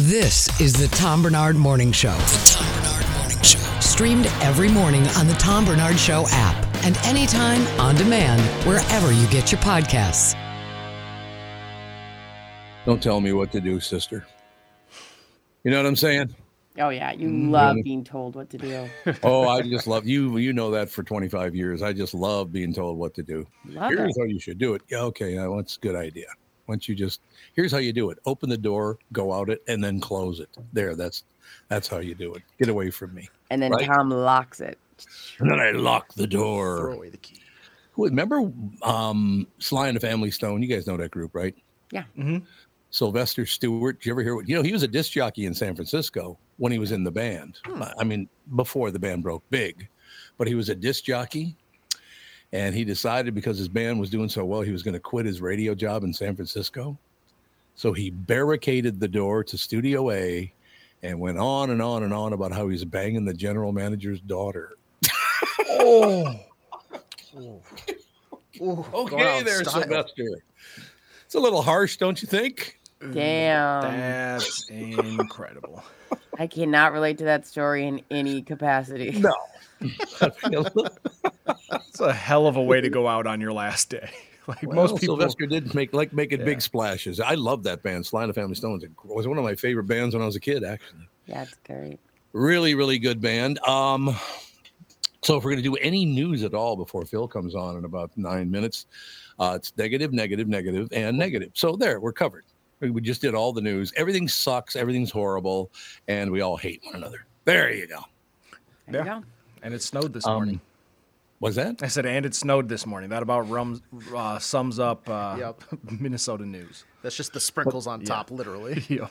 This is the Tom Barnard Morning Show. The Tom Barnard Morning Show. Streamed every morning on the Tom Barnard Show app and anytime on demand wherever you get your podcasts. Don't tell me what to do, sister. You know what I'm saying? Oh yeah, you Mm, love being told what to do. Oh, I just love you. You know that for 25 years. I just love being told what to do. Love here's it. how you should do it. Yeah, okay, now that's a good idea. Once you just here's how you do it. Open the door, go out it, and then close it. There, that's that's how you do it. Get away from me. And then Right? Tom locks it. And then I lock the door. Throw away the key. Remember um Sly and the Family Stone? You guys know that group, right? Yeah. Mm-hmm. Sylvester Stewart. Did you ever hear what you know? He was a disc jockey in San Francisco when he was in the band. Hmm. I mean, before the band broke big, but he was a disc jockey. And he decided because his band was doing so well, he was going to quit his radio job in San Francisco. So he barricaded the door to Studio A and went on and on and on about how he's banging the general manager's daughter. Oh. Ooh. Ooh, Okay, out there, style. Sylvester. It's a little harsh, don't you think? Damn. That's incredible. I cannot relate to that story in any capacity. No. It's a hell of a way to go out on your last day. Like Well, most people. Sylvester did make like making Yeah. big splashes. I love that band. Sly and the Family Stones It was one of my favorite bands when I was a kid. Actually, Yeah, That's great. really, really good band. Um, so if we're going to do any news at all before Phil comes on in about nine minutes, uh, it's negative, negative, negative, and negative. So there, we're covered. We we just did all the news. Everything sucks. Everything's horrible, and we all hate one another. There you go. There Yeah. you go. And it snowed this Um, morning. Was that? I said, and it snowed this morning. That about rums, uh, sums up uh, Yep. Minnesota news. That's just the sprinkles on yeah. top, literally. Yeah.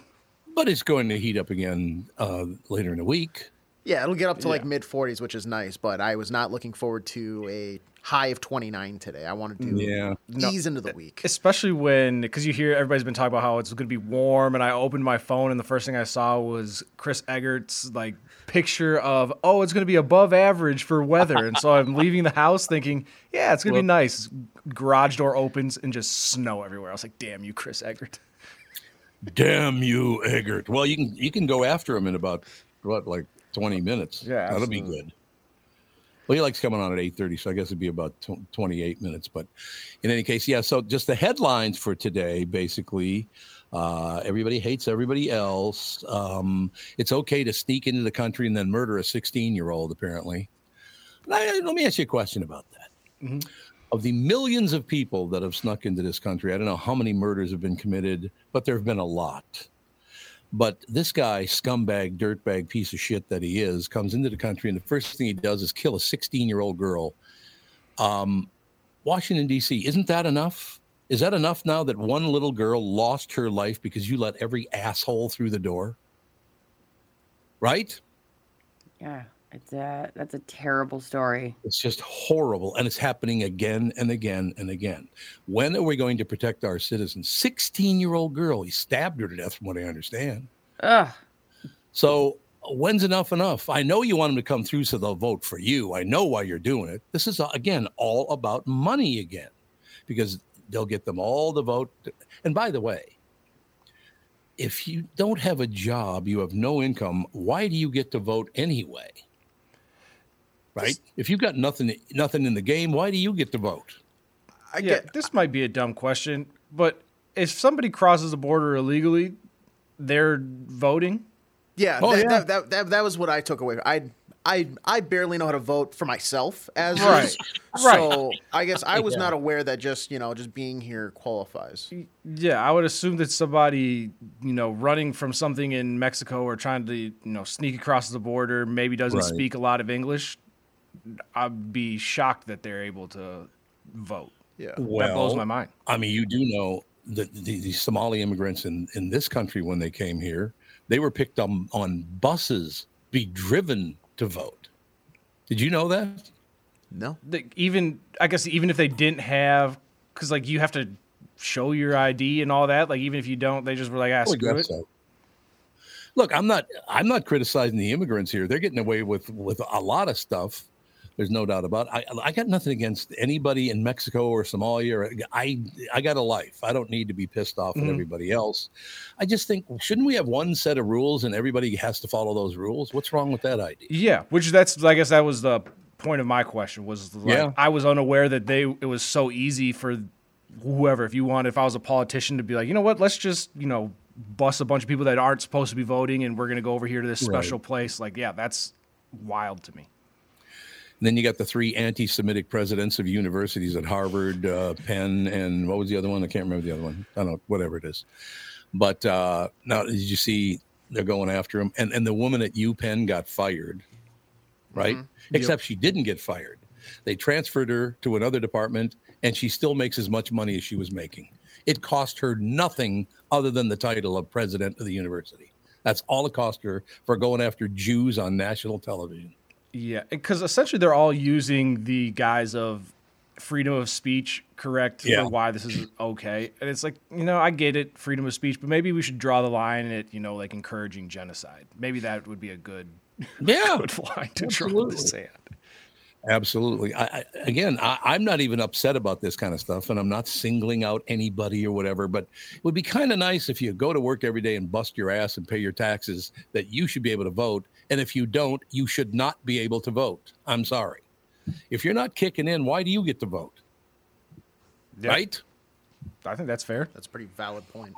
But it's going to heat up again uh, later in the week. Yeah, it'll get up to like mid 40s, which is nice. But I was not looking forward to a high of 29 today. I wanted to Yeah. ease into the week. Especially when, because you hear everybody's been talking about how it's going to be warm, and I opened my phone, and the first thing I saw was Chris Egert's like picture of, oh, it's going to be above average for weather, and so I'm leaving the house thinking, yeah, it's going to be nice. Garage door opens and just snow everywhere. I was like, damn you, Chris Egert. Damn you, Egert. Well, you can you can go after him in about what, like twenty minutes. Yeah, that'll be good. Well, he likes coming on at eight thirty, so I guess it'd be about tw- twenty-eight minutes. But in any case, yeah. So just the headlines for today, basically. Uh, everybody hates everybody else. Um, it's okay to sneak into the country and then murder a sixteen-year-old. Apparently. Now, let me ask you a question about that. Of the millions of people that have snuck into this country, I don't know how many murders have been committed, but there have been a lot. But this guy, scumbag, dirtbag, piece of shit that he is, comes into the country and the first thing he does is kill a 16 year old girl. Um, Washington, D.C., isn't that enough? Is that enough now that one little girl lost her life because you let every asshole through the door? Right? Yeah, it's a that's a terrible story. It's just horrible. And it's happening again and again and again. When are we going to protect our citizens? 16 year old girl, he stabbed her to death, from what I understand. Ugh. So when's enough enough? I know you want them to come through so they'll vote for you. I know why you're doing it. This is, uh, again, all about money again, because they'll get them all the vote. And by the way, if you don't have a job, you have no income, why do you get to vote anyway? Right? If you've got nothing nothing in the game, why do you get to vote? I yeah, get, this might be a dumb question, but if somebody crosses the border illegally, they're voting. Yeah, oh, that, yeah. That, that, that, that was what I took away. I I I barely know how to vote for myself as right. Is. So right. I guess I was yeah. not aware that just you know just being here qualifies. Yeah, I would assume that somebody you know running from something in Mexico or trying to you know sneak across the border maybe doesn't right. speak a lot of English. I'd be shocked that they're able to vote. Yeah, well, that blows my mind. I mean, you do know that the, the Somali immigrants in in this country when they came here, they were picked on on buses, be driven to vote. Did you know that? No. The, even I guess even if they didn't have, because like you have to show your ID and all that. Like even if you don't, they just were like, "Ah, screw it." So. Look, I'm not I'm not criticizing the immigrants here. They're getting away with with a lot of stuff there's no doubt about it. I, I got nothing against anybody in Mexico or Somalia. Or, I I got a life. I don't need to be pissed off mm-hmm. at everybody else. I just think shouldn't we have one set of rules and everybody has to follow those rules? What's wrong with that idea? Yeah, which that's I guess that was the point of my question was like, yeah. I was unaware that they it was so easy for whoever if you want if I was a politician to be like you know what let's just you know bust a bunch of people that aren't supposed to be voting and we're going to go over here to this special right. place like yeah that's wild to me then you got the three anti-Semitic presidents of universities at Harvard, uh, Penn, and what was the other one? I can't remember the other one. I don't know, whatever it is. But uh, now, did you see they're going after him? And and the woman at UPenn got fired, right? Mm-hmm. Except yep. she didn't get fired. They transferred her to another department, and she still makes as much money as she was making. It cost her nothing other than the title of president of the university. That's all it cost her for going after Jews on national television. Yeah, because essentially they're all using the guise of freedom of speech, correct? Yeah. For why this is okay, and it's like you know I get it, freedom of speech, but maybe we should draw the line at you know like encouraging genocide. Maybe that would be a good yeah good line to Absolutely. draw in the sand. Absolutely. I, I, again, I, am not even upset about this kind of stuff, and I'm not singling out anybody or whatever. But it would be kind of nice if you go to work every day and bust your ass and pay your taxes that you should be able to vote, and if you don't, you should not be able to vote. I'm sorry. If you're not kicking in, why do you get to vote? Right? I think that's fair. That's a pretty valid point.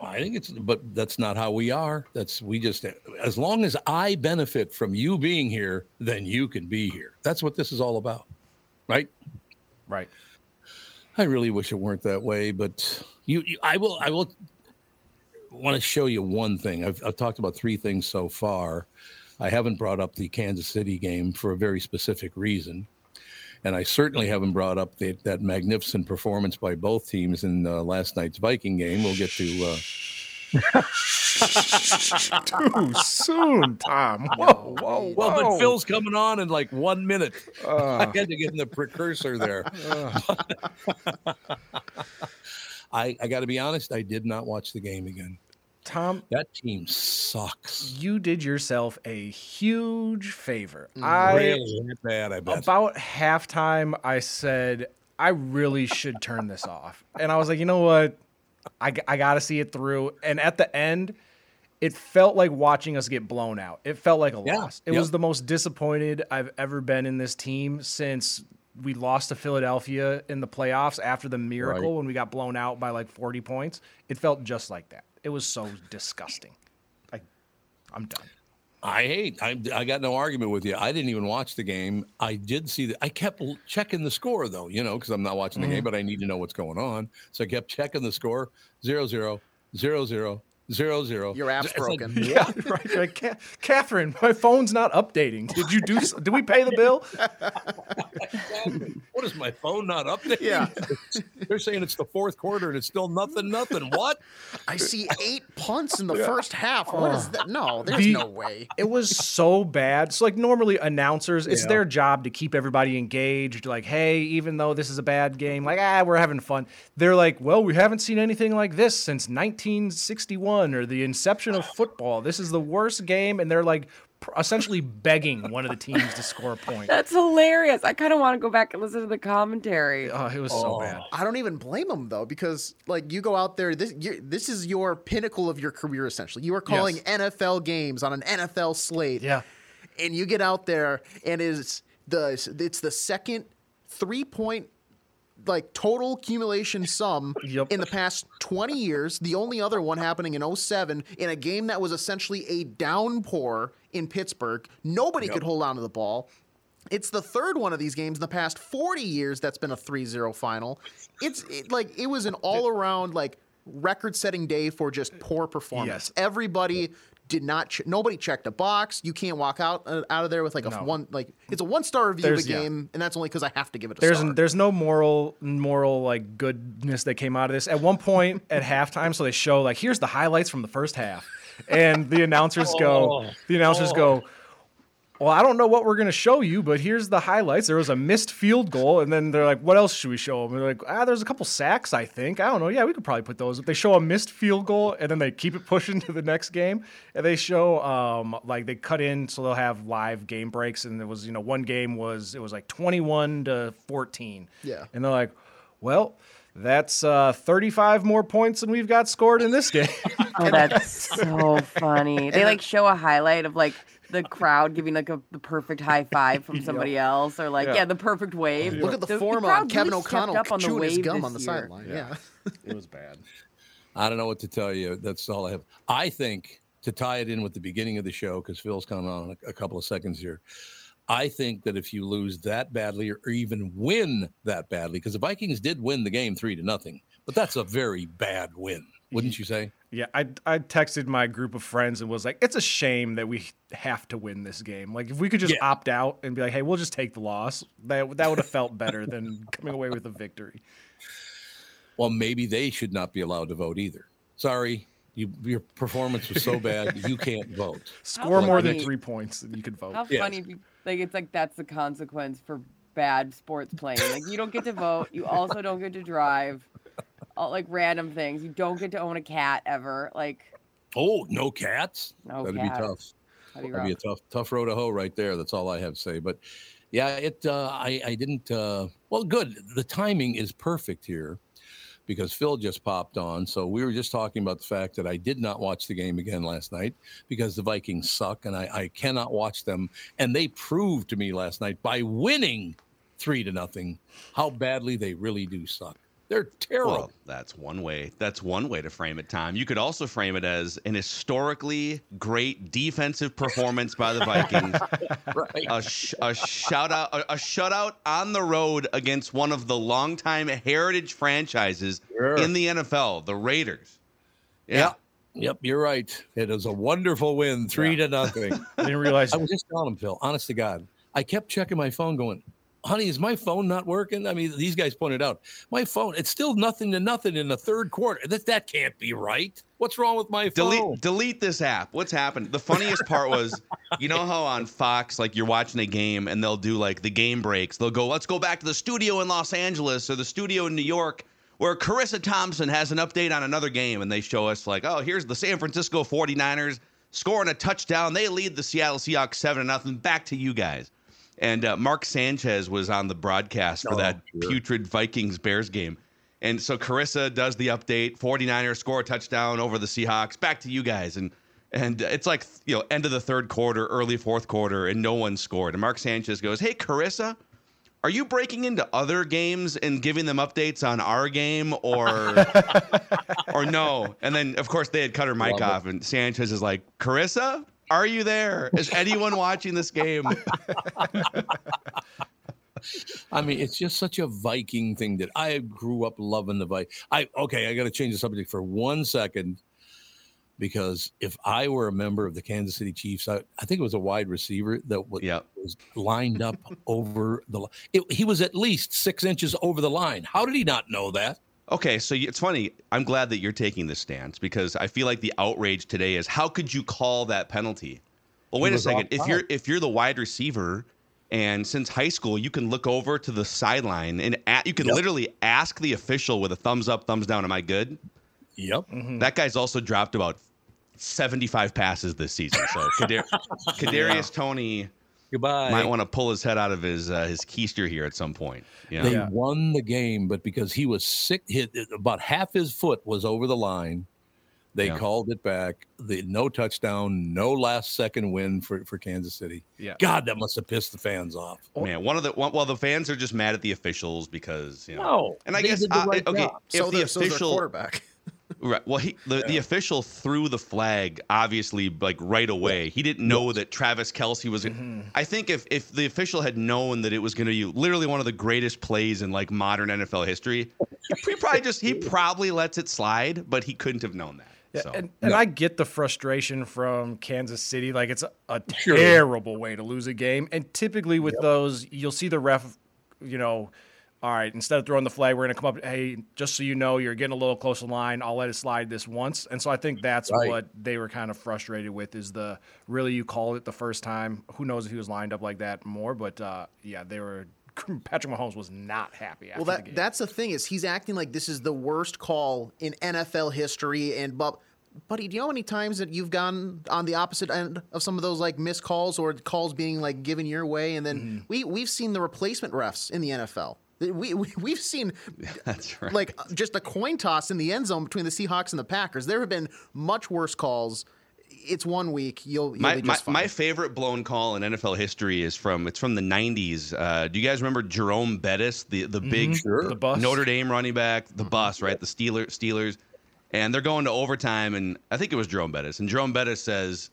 I think it's, but that's not how we are. That's we just, as long as I benefit from you being here, then you can be here. That's what this is all about, right? Right. I really wish it weren't that way, but you, you I will, I will want to show you one thing. I've, I've talked about three things so far. I haven't brought up the Kansas City game for a very specific reason. And I certainly haven't brought up the, that magnificent performance by both teams in uh, last night's Viking game. We'll get to. Uh... Too soon, Tom. Whoa, whoa, whoa. Well, but Phil's coming on in like one minute. Uh, I had to get in the precursor there. Uh. I, I got to be honest, I did not watch the game again. Tom, that team sucks. You did yourself a huge favor. Mm. I really bad, I bet. About halftime, I said I really should turn this off, and I was like, you know what, I I got to see it through. And at the end, it felt like watching us get blown out. It felt like a yeah. loss. It yep. was the most disappointed I've ever been in this team since we lost to Philadelphia in the playoffs after the miracle right. when we got blown out by like 40 points. It felt just like that. It was so disgusting. I, I'm done. I hate. I, I got no argument with you. I didn't even watch the game. I did see that. I kept checking the score though, you know, because I'm not watching the mm-hmm. game, but I need to know what's going on. So I kept checking the score: zero zero, zero zero, zero zero. Your app's It's like, broken. Yeah, right. You're Like, "Ca- Catherine, my phone's not updating. Did you do? s- Did we pay the bill? what is my phone not updating? Yeah. They're saying it's the fourth quarter and it's still nothing, nothing. What? I see eight punts in the first half. What is that? No, there's The- no way. It was so bad. So like normally announcers, it's Yeah. their job to keep everybody engaged. Like, hey, even though this is a bad game, like ah, we're having fun. They're like, well, we haven't seen anything like this since 1961 or the inception of football. This is the worst game, and they're like essentially begging one of the teams to score a point. That's hilarious. I kind of want to go back and listen to the commentary. Oh, it was so oh. bad. I don't even blame them though, because like you go out there, this you this is your pinnacle of your career essentially. You are calling Yes. NFL games on an NFL slate. Yeah. and you get out there and it's the it's the second three point like total accumulation sum Yep. in the past 20 years the only other one happening in 07 in a game that was essentially a downpour in pittsburgh. Nobody could hold on to the ball. It's the third one of these games in the past 40 years that's been a 3-0 final. It's it, like it was an all-around like record-setting day for just poor performance. Yes. everybody did not ch- nobody checked a box you can't walk out uh, out of there with like a No. one like it's a one star review of There's- the yeah. game and that's only because i have to give it a There's star there's no moral moral like goodness that came out of this. At one point at halftime, so they show like here's the highlights from the first half, and the announcers go the announcers go. Well, I don't know what we're going to show you, but here's the highlights. There was a missed field goal, and then they're like, "What else should we show them?" they're like, "Ah, there's a couple sacks, I think. I don't know. Yeah, we could probably put those." They show a missed field goal, and then they keep it pushing to the next game, and they show um like they cut in, so they'll have live game breaks, and it was you know one game was it was like 21 to 14. Yeah. and they're like, "Well." That's uh, 35 more points than we've got scored in this game. Oh, that's so funny. They like show a highlight of like the crowd giving like a the perfect high five from somebody else, or like Yeah. yeah, the perfect wave. look at the, the form crowd on kevin really o'connell up on the chewing his gum on the sideline yeah, it was bad. I don't know what to tell you. That's all I have. I think to tie it in with the beginning of the show, because Phil's coming on a, a couple of seconds here. I think that if you lose that badly or, or even win that badly, because the Vikings did win the game three to nothing, but that's a very bad win, wouldn't you say? Yeah, I I texted my group of friends and was like, "It's a shame that we have to win this game. Like, if we could just Yeah. opt out and be like, hey, we'll just take the loss. That that would have felt better than coming away with a victory." Well, maybe they should not be allowed to vote either. Sorry, you, your performance was so bad you can't vote. Score more than three points, and you can vote. How Yes. funny! Like it's like that's the consequence for bad sports playing. Like you don't get to vote. You also don't get to drive. All, like random things. You don't get to own a cat ever. Like Oh, no cats? No That'd cats. be tough. That'd be That'd be a tough, tough road to hoe right there. That's all I have to say. But yeah, it. Uh, I I didn't. Uh, well, good. The timing is perfect here because Phil just popped on. So we were just talking about the fact that I did not watch the game again last night because the Vikings suck and I, I cannot watch them. And they proved to me last night by winning three to nothing how badly they really do suck. They're terrible. Well, that's one way. That's one way to frame it, Tom. You could also frame it as an historically great defensive performance by the Vikings. right. a, sh- a shout out, a, a shutout on the road against one of the longtime heritage franchises Sure. in the NFL, the Raiders. Yeah. Yep. Yep, you're right. It was a wonderful win, three to nothing. I didn't realize I was just telling him, Phil, honest to God. I kept checking my phone going, honey, is my phone not working? I mean, these guys pointed out my phone, it's still nothing to nothing in the third quarter. That, that can't be right. What's wrong with my phone? Delete delete this app. What's happened? The funniest part was, you know how on Fox, like you're watching a game and they'll do like the game breaks. They'll go, let's go back to the studio in Los Angeles or the studio in New York where Charissa Thompson has an update on another game and they show us like, oh, here's the San Francisco 49ers scoring a touchdown. They lead the Seattle Seahawks 7 to nothing. Back to you guys. And uh, Mark Sanchez was on the broadcast for Oh, that sure. putrid Vikings Bears game. And so Charissa does the update. 49ers score a touchdown over the Seahawks. Back to you guys. And and it's like, you know, end of the third quarter, early fourth quarter, and no one scored. And Mark Sanchez goes, Hey, Charissa, are you breaking into other games and giving them updates on our game or or no? And then of course they had cut her mic Love it. off, and Sanchez is like, Charissa, are you there? Is anyone watching this game? I mean, it's just such a Viking thing that I grew up loving the Viking. I okay, I got to change the subject for one second. because if I were a member of the Kansas City Chiefs, I, I think it was a wide receiver that was, Yep. was lined up over the. It, he was at least six inches over the line. How did he not know that? Okay, so it's funny. I'm glad that you're taking this stance because I feel like the outrage today is how could you call that penalty? Well, wait a second. If you're if you're the wide receiver and since high school you can look over to the sideline and a you can Yep. literally ask the official with a thumbs up, thumbs down, am I good? Yep. Mm-hmm. That guy's also dropped about 75 passes this season. So Kadar- Kadarius Toney Goodbye. might want to pull his head out of his uh, his keister here at some point. You know? They Yeah. won the game, but because he was sick, hit about half his foot was over the line. They Yeah. called it back. The no touchdown, no last second win for, for Kansas City. Yeah. God, that must have pissed the fans off. Man, one of the one, well, the fans are just mad at the officials because you know. No, and I guess did the uh, right okay, job. if so the the, so official quarterback. Right, well, he the, the official threw the flag obviously like right away. He didn't know that Travis Kelce was. Mm-hmm. I think if if the official had known that it was going to be literally one of the greatest plays in like modern NFL history, he probably just he probably lets it slide, but he couldn't have known that. Yeah, so. and, and I get the frustration from Kansas City. Like it's a, a Sure. terrible way to lose a game. And typically with those, you'll see the ref, you know, all right, instead of throwing the flag, we're going to come up. Hey, just so you know, you're getting a little close to the line. I'll let it slide this once. And so I think that's Right. what they were kind of frustrated with is the really you called it the first time. Who knows if he was lined up like that more? But uh, yeah, they were. Patrick Mahomes was not happy after Well, the that game. that's the thing is he's acting like this is the worst call in NFL history. And but, buddy, do you know how many times that you've gone on the opposite end of some of those like missed calls or calls being like given your way? And then Mm-hmm. we we've seen the replacement refs in the NFL. We, we we've seen That's right. like uh, just a coin toss in the end zone between the Seahawks and the Packers. There have been much worse calls. It's one week. You'll, you'll my, be my, fine. my favorite blown call in NFL history is from it's from the 90s. Uh, do you guys remember Jerome Bettis, the the mm-hmm. big Sure. the bus. Notre Dame running back, the mm-hmm. bus, right? The Steelers, Steelers, and they're going to overtime, and I think it was Jerome Bettis, and Jerome Bettis says,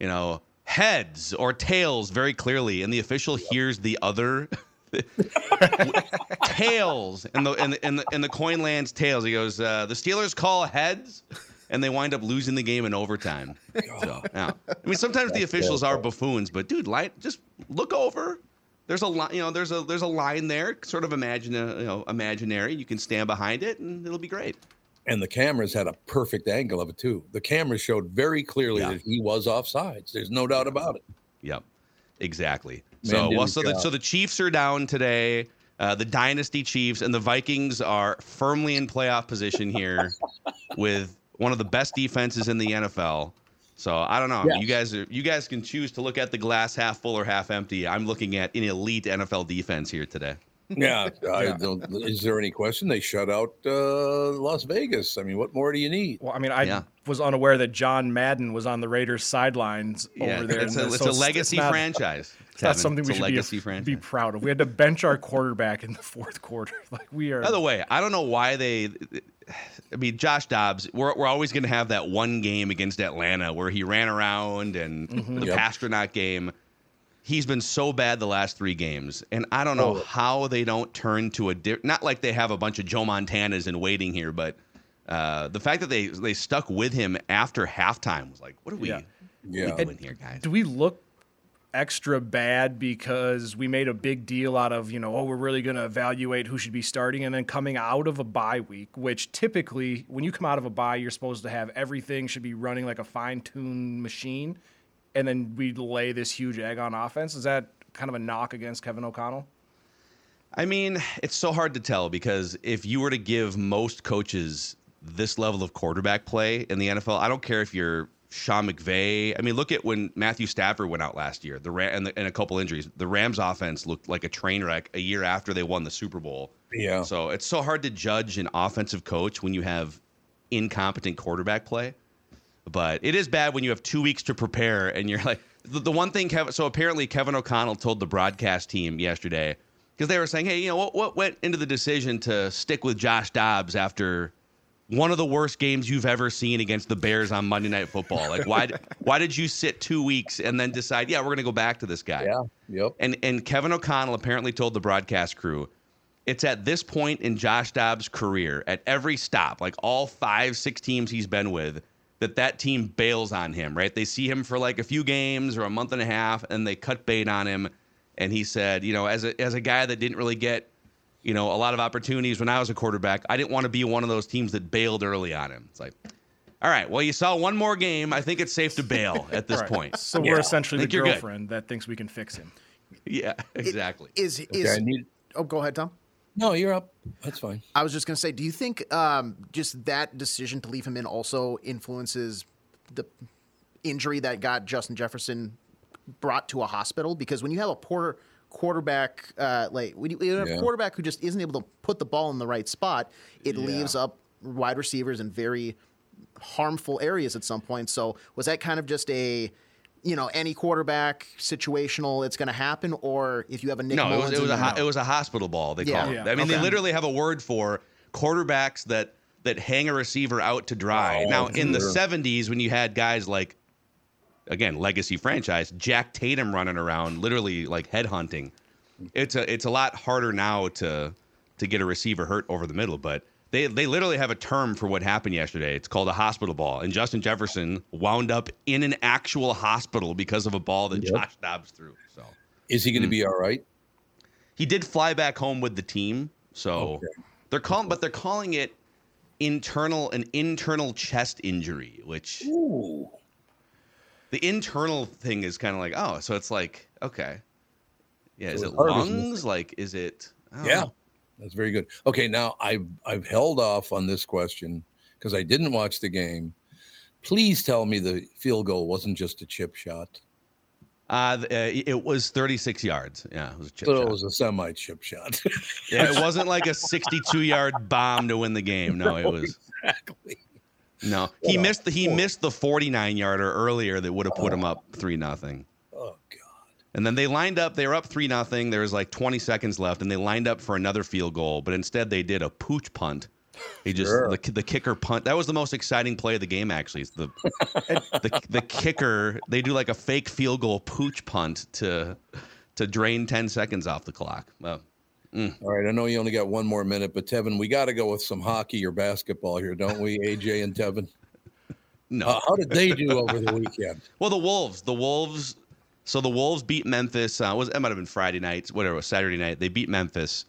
you know, heads or tails very clearly, and the official hears the other. tails and the and the, and the and the coin lands tails. He goes, uh, the Steelers call heads, and they wind up losing the game in overtime. So, yeah. I mean, sometimes the officials are buffoons, but dude, light, just look over. There's a line, you know. There's a there's a line there, sort of imagine, you know, imaginary. You can stand behind it, and it'll be great. And the cameras had a perfect angle of it too. The cameras showed very clearly Yeah. that he was offsides. There's no doubt about it. Yep, exactly. Man so well, so the so the Chiefs are down today. Uh, the dynasty Chiefs and the Vikings are firmly in playoff position here, with one of the best defenses in the NFL. So I don't know. Yes. You guys are you guys can choose to look at the glass half full or half empty. I'm looking at an elite NFL defense here today. Yeah, I don't, is there any question? They shut out uh, Las Vegas. I mean, what more do you need? Well, I mean, I Yeah. Was unaware that John Madden was on the Raiders sidelines Yeah, over there. it's a, it's so a legacy not- franchise. It's not something we should be, be proud of. We had to bench our quarterback in the fourth quarter. Like we are. By the way, I don't know why they. I mean, Josh Dobbs. We're, we're always going to have that one game against Atlanta where he ran around and mm-hmm. the Yep. Pasternak game. He's been so bad the last three games, and I don't know Oh. how they don't turn to a di- not like they have a bunch of Joe Montanas in waiting here, but uh, the fact that they they stuck with him after halftime was like, what are we, Yeah. Yeah. what are we doing here, guys? do we look extra bad because we made a big deal out of you know oh we're really going to evaluate who should be starting and then coming out of a bye week which typically when you come out of a bye you're supposed to have everything should be running like a fine-tuned machine and then we lay this huge egg on offense is that kind of a knock against kevin o'connell I mean, it's so hard to tell because if you were to give most coaches this level of quarterback play in the NFL, I don't care if you're Sean McVay. I mean, look at when Matthew Stafford went out last year, the Ram, and, the, and a couple injuries. The Rams' offense looked like a train wreck a year after they won the Super Bowl. Yeah. So it's so hard to judge an offensive coach when you have incompetent quarterback play. But it is bad when you have two weeks to prepare and you're like the, the one thing Kevin. So apparently Kevin O'Connell told the broadcast team yesterday because they were saying, hey, you know what what went into the decision to stick with Josh Dobbs after one of the worst games you've ever seen against the Bears on Monday Night Football. Like why why did you sit two weeks and then decide, yeah, we're gonna go back to this guy? Yeah. Yep. And and Kevin O'Connell apparently told the broadcast crew, it's at this point in Josh Dobbs' career, at every stop, like all five, six teams he's been with, that that team bails on him, right? They see him for like a few games or a month and a half, and they cut bait on him. And he said, you know, as a as a guy that didn't really get, you know, a lot of opportunities when I was a quarterback, I didn't want to be one of those teams that bailed early on him. It's like, all right, well, you saw one more game. I think it's safe to bail at this Right. point. So Yeah. we're essentially the think good. girlfriend that thinks we can fix him. Yeah, exactly. Is Okay, is need- oh go ahead, Tom. no, you're up. That's fine. I was just gonna say, do you think um, just that decision to leave him in also influences the injury that got Justin Jefferson brought to a hospital? Because when you have a poor quarterback, uh, like when you, you have Yeah. a quarterback who just isn't able to put the ball in the right spot, it leaves up wide receivers in very harmful areas at some point. So was that kind of just a you know, any quarterback situational, it's going to happen, or if you have a Nick no, it was, it was a ho- it was a hospital ball. They Yeah. call it. Yeah, I mean, they literally have a word for quarterbacks that that hang a receiver out to dry. Oh, now, in the '70s, when you had guys like, again, legacy franchise, Jack Tatum running around, literally like headhunting, it's a it's a lot harder now to to get a receiver hurt over the middle, but. They, they literally have a term for what happened yesterday. It's called a hospital ball. And Justin Jefferson wound up in an actual hospital because of a ball that Yep. Josh Dobbs threw. So Is he going to be mm. all right? he did fly back home with the team, so Okay. they're calling, but they're calling it internal an internal chest injury, which Ooh. The internal thing is kind of like oh, so it's like okay, yeah, is it his heart is lungs? Like, is it? Yeah, know. that's very good. Okay, now I've I've held off on this question because I didn't watch the game. Please tell me the field goal wasn't just a chip shot. Uh, uh, it was 36 yards. Yeah, it was a chip So shot. it was a semi chip shot. yeah, it wasn't like a 62 yard bomb to win the game. No, it was. exactly. No, he missed the he missed the 49 yarder earlier that would have put him up three nothing. Oh God. And then they lined up. They were up three nothing. There was like 20 seconds left, and they lined up for another field goal. But instead, they did a pooch punt. He just Sure. the, the kicker punt. That was the most exciting play of the game. Actually, it's the the the kicker. They do like a fake field goal pooch punt to to drain 10 seconds off the clock. Well, All right, I know you only got one more minute, but Tevin, we got to go with some hockey or basketball here, don't we? AJ and Tevin. no. Uh, how did they do over the weekend? Well, the Wolves, the Wolves. So the Wolves beat Memphis. Uh, was it might have been Friday night, whatever, it was Saturday night. They beat Memphis.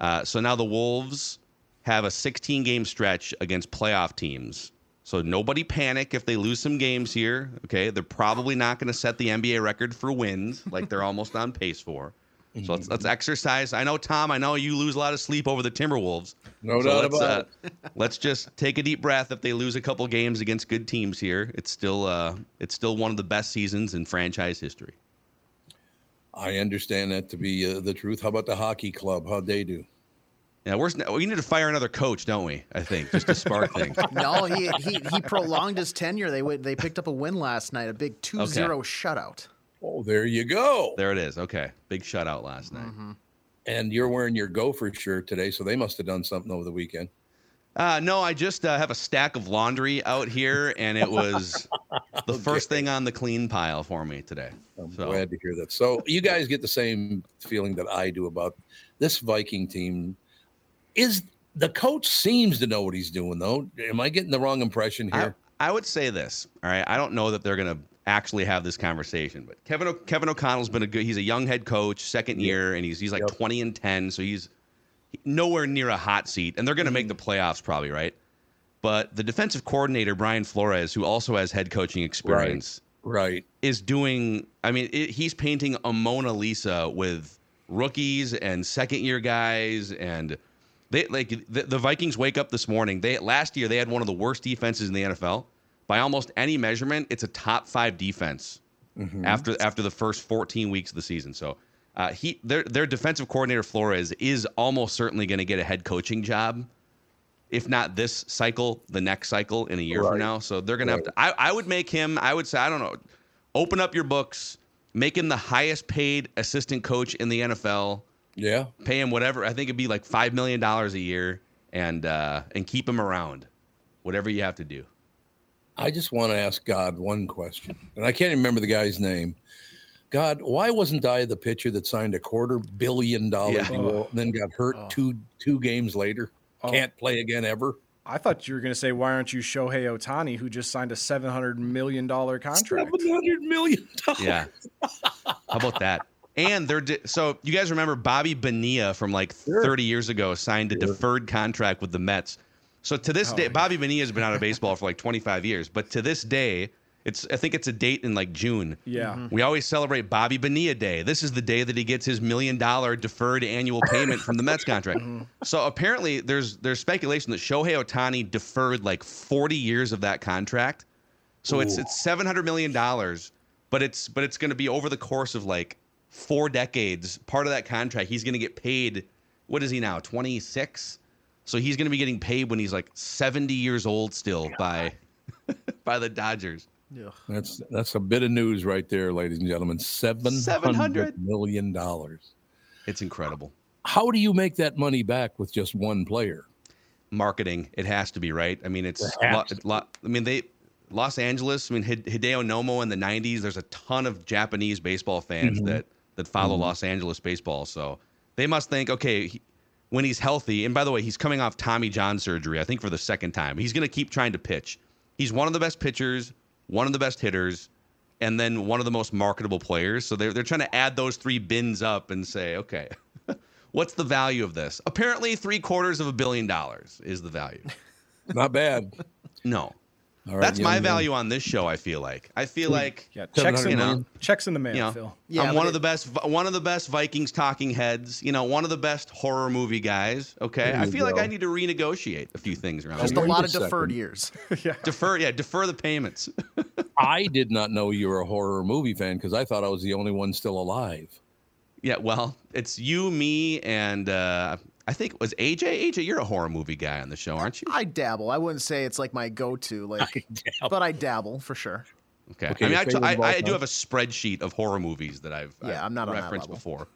Uh, so now the Wolves have a 16 game stretch against playoff teams. So nobody panic if they lose some games here. Okay, they're probably not going to set the NBA record for wins like they're almost on pace for. So let's let's exercise. I know Tom. I know you lose a lot of sleep over the Timberwolves. No So doubt let's, about uh, let's just take a deep breath. If they lose a couple games against good teams here, it's still uh, it's still one of the best seasons in franchise history. I understand that to be uh, the truth. How about the hockey club? How'd they do? Yeah, where's we need to fire another coach, don't we? I think just to spark things. No, he, he he prolonged his tenure. They they picked up a win last night, a big 2-0 shutout. Oh, there you go. There it is. Okay, big shutout last night. And you're wearing your Gopher shirt today, so they must have done something over the weekend. Uh, no, I just uh, have a stack of laundry out here, and it was the first thing on the clean pile for me today. I'm So glad to hear that. So you guys get the same feeling that I do about this Viking team. Is the coach seems to know what he's doing though? Am I getting the wrong impression I, here? I would say this. All right, I don't know that they're going to actually have this conversation, but Kevin o- Kevin O'Connell's been a good. He's a young head coach, second year, and he's he's like Yep. twenty and ten, so he's nowhere near a hot seat, and they're going to make the Mm-hmm. playoffs probably, right? But the defensive coordinator Brian Flores, who also has head coaching experience, right. is doing. I mean, it, he's painting a Mona Lisa with rookies and second year guys, and they like the, the Vikings wake up this morning. They last year they had one of the worst defenses in the NFL by almost any measurement. It's a top five defense after after the first 14 weeks of the season. So. Uh, he their their defensive coordinator Flores is almost certainly going to get a head coaching job, if not this cycle, the next cycle in a year from now. So they're going to have to. I, I would make him. I would say I don't know. Open up your books. Make him the highest paid assistant coach in the NFL. Yeah. Pay him whatever. I think it'd be like five million dollars a year, and uh, and keep him around. Whatever you have to do. I just want to ask God one question, and I can't even remember the guy's name. God, why wasn't I the pitcher that signed a quarter billion dollar Yeah. deal, then got hurt oh. two two games later? Oh. Can't play again ever. I thought you were going to say, why aren't you Shohei Ohtani, who just signed a seven hundred million dollar contract? Seven hundred million dollars. Yeah. How about that? And they're di- so you guys remember Bobby Bonilla from like 30 years ago signed a deferred contract with the Mets. So to this oh, day, Bobby Bonilla has been out of baseball for like 25 years, but to this day, it's I think it's a date in like June. Yeah. Mm-hmm. We always celebrate Bobby Bonilla Day. This is the day that he gets his million dollar deferred annual payment from the Mets contract. Mm-hmm. So apparently there's there's speculation that Shohei Ohtani deferred like 40 years of that contract. So it's it's 700 million dollars, but it's but it's going to be over the course of like 4 decades. Part of that contract he's going to get paid what is he now? 26. So he's going to be getting paid when he's like 70 years old still by by the Dodgers. Yeah. That's that's a bit of news right there, ladies and gentlemen. Seven hundred million dollars. It's incredible. How do you make that money back with just one player? marketing. It has to be right. I mean, it's It has lo- lo- I mean, they Los Angeles. I mean, Hid- Hideo Nomo in the '90s. There's a ton of Japanese baseball fans Mhm. that that follow Mhm. Los Angeles baseball. So they must think, okay, he, when he's healthy. And by the way, he's coming off Tommy John surgery. I think for the second time. He's going to keep trying to pitch. He's one of the best pitchers, one of the best hitters, and then one of the most marketable players. So they're they're trying to add those three bins up and say, okay. What's the value of this? Apparently, three quarters of a billion dollars is the value. Not bad. No. All right, That's my man. value on this show. I feel like. I feel like Yeah, checks in, you know, the, checks in the mail, you know, Phil. Yeah, I'm one it- of the best. One of the best Vikings talking heads. You know, one of the best horror movie guys. Okay, I you feel like. I need to renegotiate a few things around. Just here. a Wait lot a of deferred second. years. Defer, yeah, defer the payments. I did not know you were a horror movie fan because I thought I was the only one still alive. yeah, well, it's you, me, and uh, I think it was AJ. AJ, you're a horror movie guy on the show, aren't you? I dabble. I wouldn't say it's like my go-to, like, but I dabble for sure. Okay. Okay, I mean, your I, t- favorite I, of all I do have a spreadsheet of horror movies that I've, Yeah, I've I'm not referenced level. before.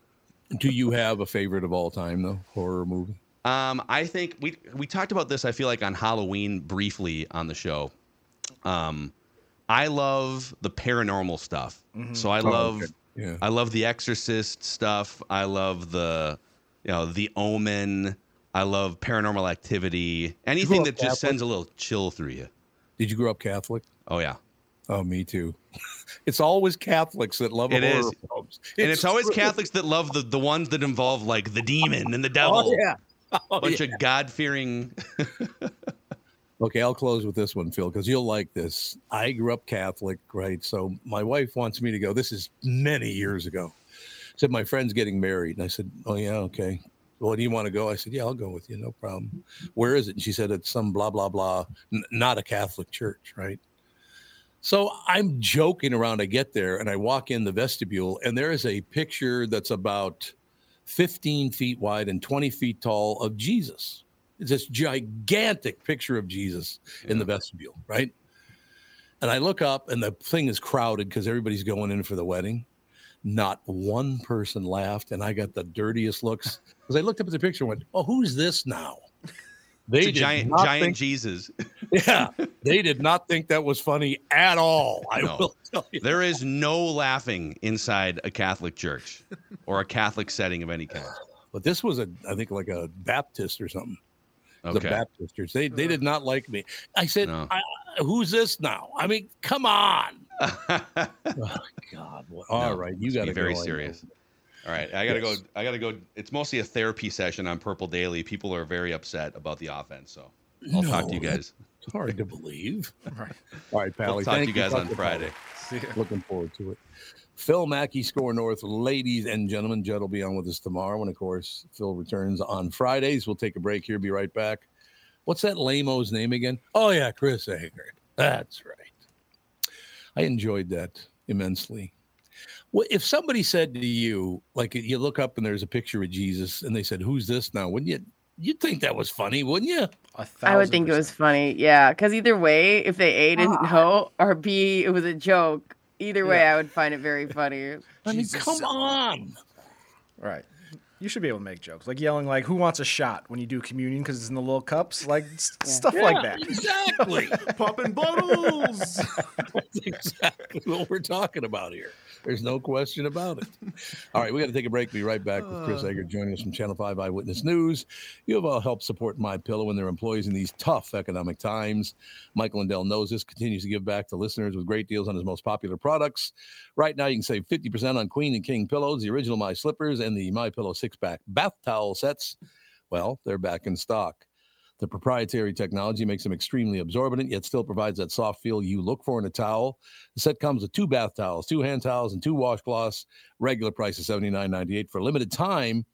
Do you have a favorite of all time though? Horror movie? Um, I think we we talked about this. I feel like on Halloween briefly on the show. Um, I love the paranormal stuff. So I Oh, love okay. Yeah. I love the Exorcist stuff. I love the you know the Omen. I love Paranormal Activity. Anything that just Catholic? sends a little chill through you. Did you grow up Catholic? Oh yeah. Oh, me too. It's always Catholics that love It horror is. films. and it's always true. Catholics that love the, the ones that involve like the demon and the oh, devil. Oh yeah. Oh, bunch yeah. of God fearing. Okay, I'll close with this one, Phil, because you'll like this. I grew up Catholic, right? So my wife wants me to go. This is many years ago. Said my friend's getting married, and I said, "Oh yeah, okay. Well, do you want to go?" I said, "Yeah, I'll go with you, no problem." Where is it? And she said, "It's some blah blah blah, n- not a Catholic church, right?" So I'm joking around. I get there and I walk in the vestibule, and there is a picture that's about 15 feet wide and 20 feet tall of Jesus. It's this gigantic picture of Jesus in the vestibule, right? And I look up, and the thing is crowded because everybody's going in for the wedding. Not one person laughed, and I got the dirtiest looks because I looked up at the picture and went, "Oh, who's this now?" They It's a giant giant think- Jesus. yeah, they did not think that was funny at all. I No. will tell you. There is no laughing inside a Catholic church or a Catholic setting of any kind. But this was a, I think, like a Baptist or something. It was Okay. a Baptist church. They they did not like me. I said, No. I, "Who's this now?" I mean, come on. Oh, God. What, all No, right, you let's got be very go. Serious. All right, I gotta Yes. go. I gotta go. It's mostly a therapy session on Purple Daily. People are very upset about the offense, so I'll talk to you guys. It's hard to believe. Right. All right, Pally. We'll talk to thank you guys on Talk to Friday. Looking forward to it. Phil Mackey, SKOR North, ladies and gentlemen. Judd will be on with us tomorrow, and of course, Phil returns on Fridays. We'll take a break here. Be right back. What's that lamo's name again? Oh yeah, Chris Egert. That's right. I enjoyed that immensely. Well, if somebody said to you, like you look up and there's a picture of Jesus, and they said, "Who's this now?" Wouldn't you? You'd think that was funny, wouldn't you? I would thousand think it was funny. Yeah, because either way, if they A didn't Ah. know or B it was a joke, either way, I would find it very funny. I mean, Jesus. come on. Right. You should be able to make jokes, like yelling, like "Who wants a shot?" when you do communion because it's in the little cups, like s- stuff like that. Exactly. Popping bottles. That's exactly what we're talking about here. There's no question about it. All right, we got to take a break. Be right back with Chris uh. Egert joining us from Channel 5 Eyewitness News. You have all helped support My Pillow and their employees in these tough economic times. Michael Lindell knows this, continues to give back to listeners with great deals on his most popular products. Right now, you can save 50% on Queen and King pillows, the original My Slippers, and the My Pillow six-pack bath towel sets. Well, they're back in stock. The proprietary technology makes them extremely absorbent, yet still provides that soft feel you look for in a towel. The set comes with two bath towels, two hand towels, and two washcloths. Regular price is $79.98. For a limited time,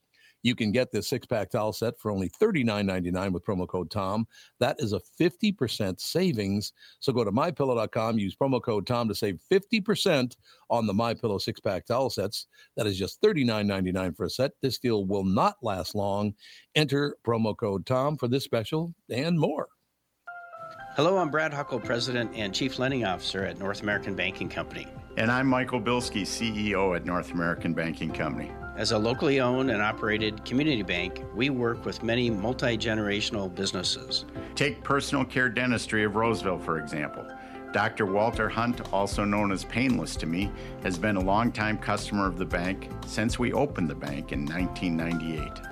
you can get this six pack towel set for only $39.99 with promo code TOM. That is a 50% savings. So go to mypillow.com, use promo code TOM to save 50% on the MyPillow six pack towel sets. That is just $39.99 for a set. This deal will not last long. Enter promo code TOM for this special and more. Hello, I'm Brad Huckle, President and Chief Lending Officer at North American Banking Company. And I'm Michael Bilski, CEO at North American Banking Company. As a locally owned and operated community bank, we work with many multi generational businesses. Take personal care dentistry of Roseville, for example. Dr. Walter Hunt, also known as Painless to me, has been a longtime customer of the bank since we opened the bank in 1998.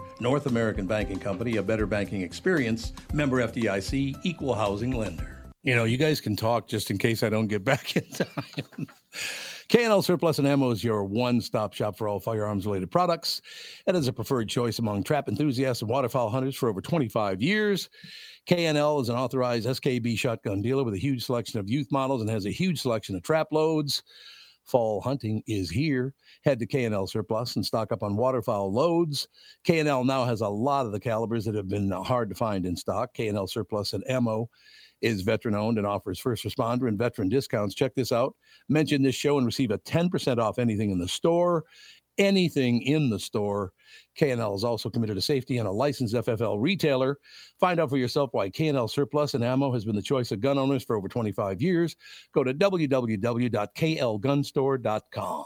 North American Banking Company, a better banking experience, member FDIC, equal housing lender. You know, you guys can talk just in case I don't get back in time. KNL Surplus and Ammo is your one-stop shop for all firearms-related products. It is a preferred choice among trap enthusiasts and waterfowl hunters for over 25 years. KNL is an authorized SKB shotgun dealer with a huge selection of youth models and has a huge selection of trap loads. Fall hunting is here. Head to KNL Surplus and stock up on waterfowl loads. KNL now has a lot of the calibers that have been hard to find in stock. KNL Surplus and Ammo is veteran owned and offers first responder and veteran discounts. Check this out. Mention this show and receive a 10% off anything in the store. Anything in the store. KNL is also committed to safety and a licensed FFL retailer. Find out for yourself why KNL Surplus and Ammo has been the choice of gun owners for over 25 years. Go to www.knlgunstore.com.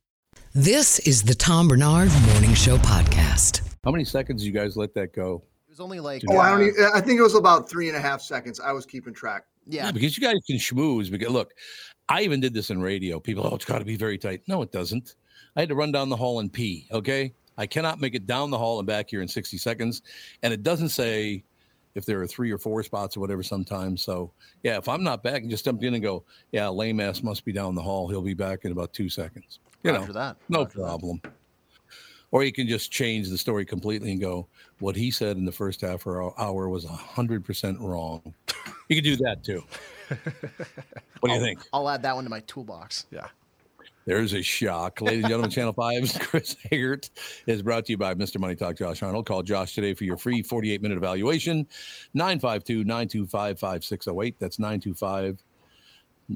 This is the Tom Barnard Morning Show podcast. How many seconds you guys let that go? It was only like Oh, I don't. uh, Even, I think it was about three and a half seconds. I was keeping track. yeah. because you guys can schmooze. Because look, I even did this in radio. People, oh, it's got to be very tight. No, it doesn't. I had to run down the hall and pee. Okay, I cannot make it down the hall and back here in 60 seconds, and it doesn't say if there are three or four spots or whatever sometimes. So yeah, if I'm not back and just jump in and go, yeah, lame ass must be down the hall. He'll be back in about two seconds. You know, that, no after that. problem. Or you can just change the story completely and go, what he said in the first half or hour was 100% wrong. You can do that too. What do you think? I'll add that one to my toolbox. Yeah. There's a shock. Ladies and gentlemen, Channel 5's Chris Egert is brought to you by Mr. Money Talk Josh Arnold. Call Josh today for your free 48 minute evaluation. 952 925 5608. That's 925.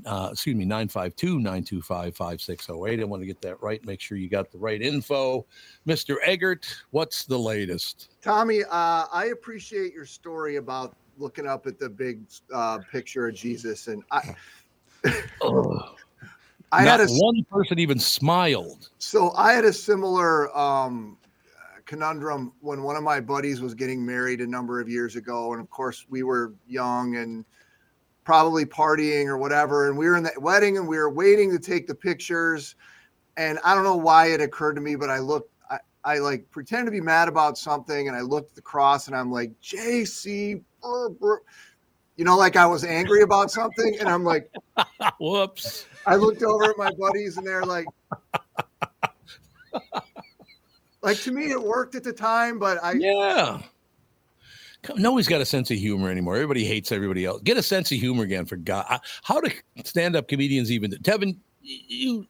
Uh, excuse me, 952 925 5608. I want to get that right. Make sure you got the right info. Mr. Egert, what's the latest? Tommy, uh, I appreciate your story about looking up at the big uh, picture of Jesus, and I, I Not had a one person even smiled. so I had a similar um, conundrum when one of my buddies was getting married a number of years ago, and of course we were young and probably partying or whatever, and we were in that wedding and we were waiting to take the pictures, and I don't know why it occurred to me, but I looked. I, I like pretend to be mad about something, and I looked at the cross, and I'm like, JC, brr, brr." you know, like I was angry about something, and I'm like, whoops. I looked over at my buddies, and they're like, like to me, it worked at the time, but I Yeah. Come- Nobody's got a sense of humor anymore. Everybody hates everybody else. Get a sense of humor again, for God. How do stand-up comedians even? Tevin, you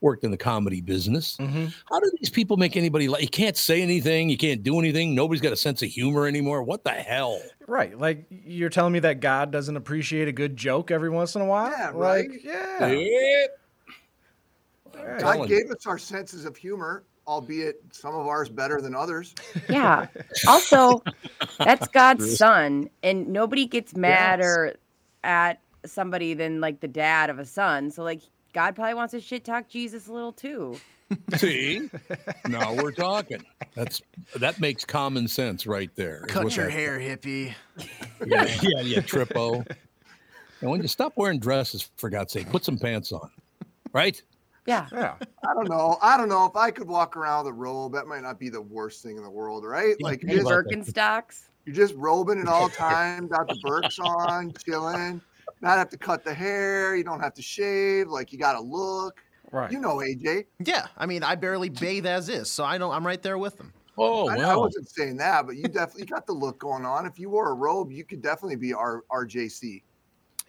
worked in the comedy business. Mm-hmm. How do these people make anybody like? You can't say anything. You can't do anything. Nobody's got a sense of humor anymore. What the hell? Right. Like you're telling me that God doesn't appreciate a good joke every once in a while? Yeah, Like, right? yeah. Yep. God telling gave us our senses of humor, albeit some of ours better than others. Yeah. Also, that's God's son, and nobody gets madder at somebody than like the dad of a son. So like God probably wants to shit talk Jesus a little too. See, now we're talking. That's that makes common sense right there. Cut your that- hair, hippie. Yeah, yeah, yeah, tripo. And when you stop wearing dresses, for God's sake, put some pants on, right? Yeah. Yeah. I don't know. I don't know if I could walk around with a robe. That might not be the worst thing in the world, right? Yeah, Like think you're And just. Birkenstocks. you're just robing at all time, got the Birks on, chilling. Not have to cut the hair. You don't have to shave. Like you got to look. Right. You know, AJ. Yeah, I mean, I barely bathe as is, so I know I'm right there with them. Oh, I, I wasn't saying that, but you definitely got the look going on. If you wore a robe, you could definitely be our RJC.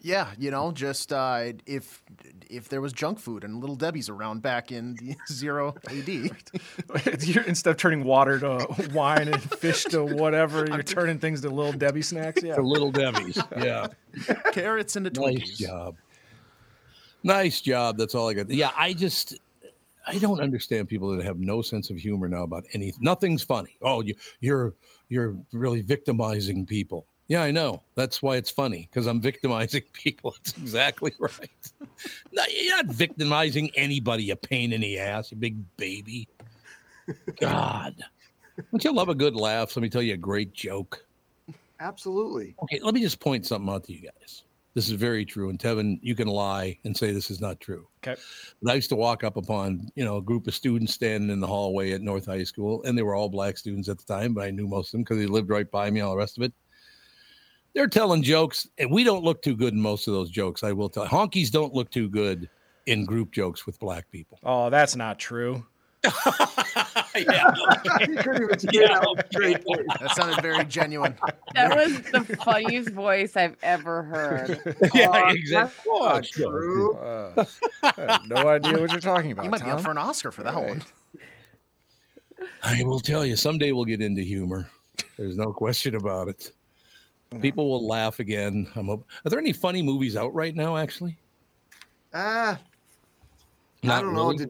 Yeah, you know, just uh, if if there was junk food and Little Debbie's around back in the zero AD. Instead of turning water to wine and fish to whatever, you're turning things to little Debbie snacks. Yeah. For little Debbie's. Yeah. Carrots into nice Twinkies. job. Nice job. That's all I got. Yeah, I just I don't understand people that have no sense of humor now about anything. Nothing's funny. Oh, you you're you're really victimizing people. Yeah, I know. That's why it's funny because I'm victimizing people. That's exactly right. No, you're not victimizing anybody. You pain in the ass, you big baby. God, don't you love a good laugh? Let me tell you a great joke. Absolutely. Okay, let me just point something out to you guys. This is very true. And Tevin, you can lie and say this is not true. Okay. But I used to walk up upon, you know, a group of students standing in the hallway at North High School, and they were all black students at the time, but I knew most of them because they lived right by me, all the rest of it. They're telling jokes, and we don't look too good in most of those jokes. I will tell. Honkies don't look too good in group jokes with black people. Oh, that's not true. yeah. you couldn't even say that with a straight face. That sounded very genuine. That was the funniest voice I've ever heard. yeah, Uh, exactly. that's not true. Uh, I have no idea what you're talking about. You might be up Tom. for an Oscar for that one. I will tell you, someday we'll get into humor. There's no question about it. People will laugh again. I'm are there any funny movies out right now? Actually, Ah, I don't know. really?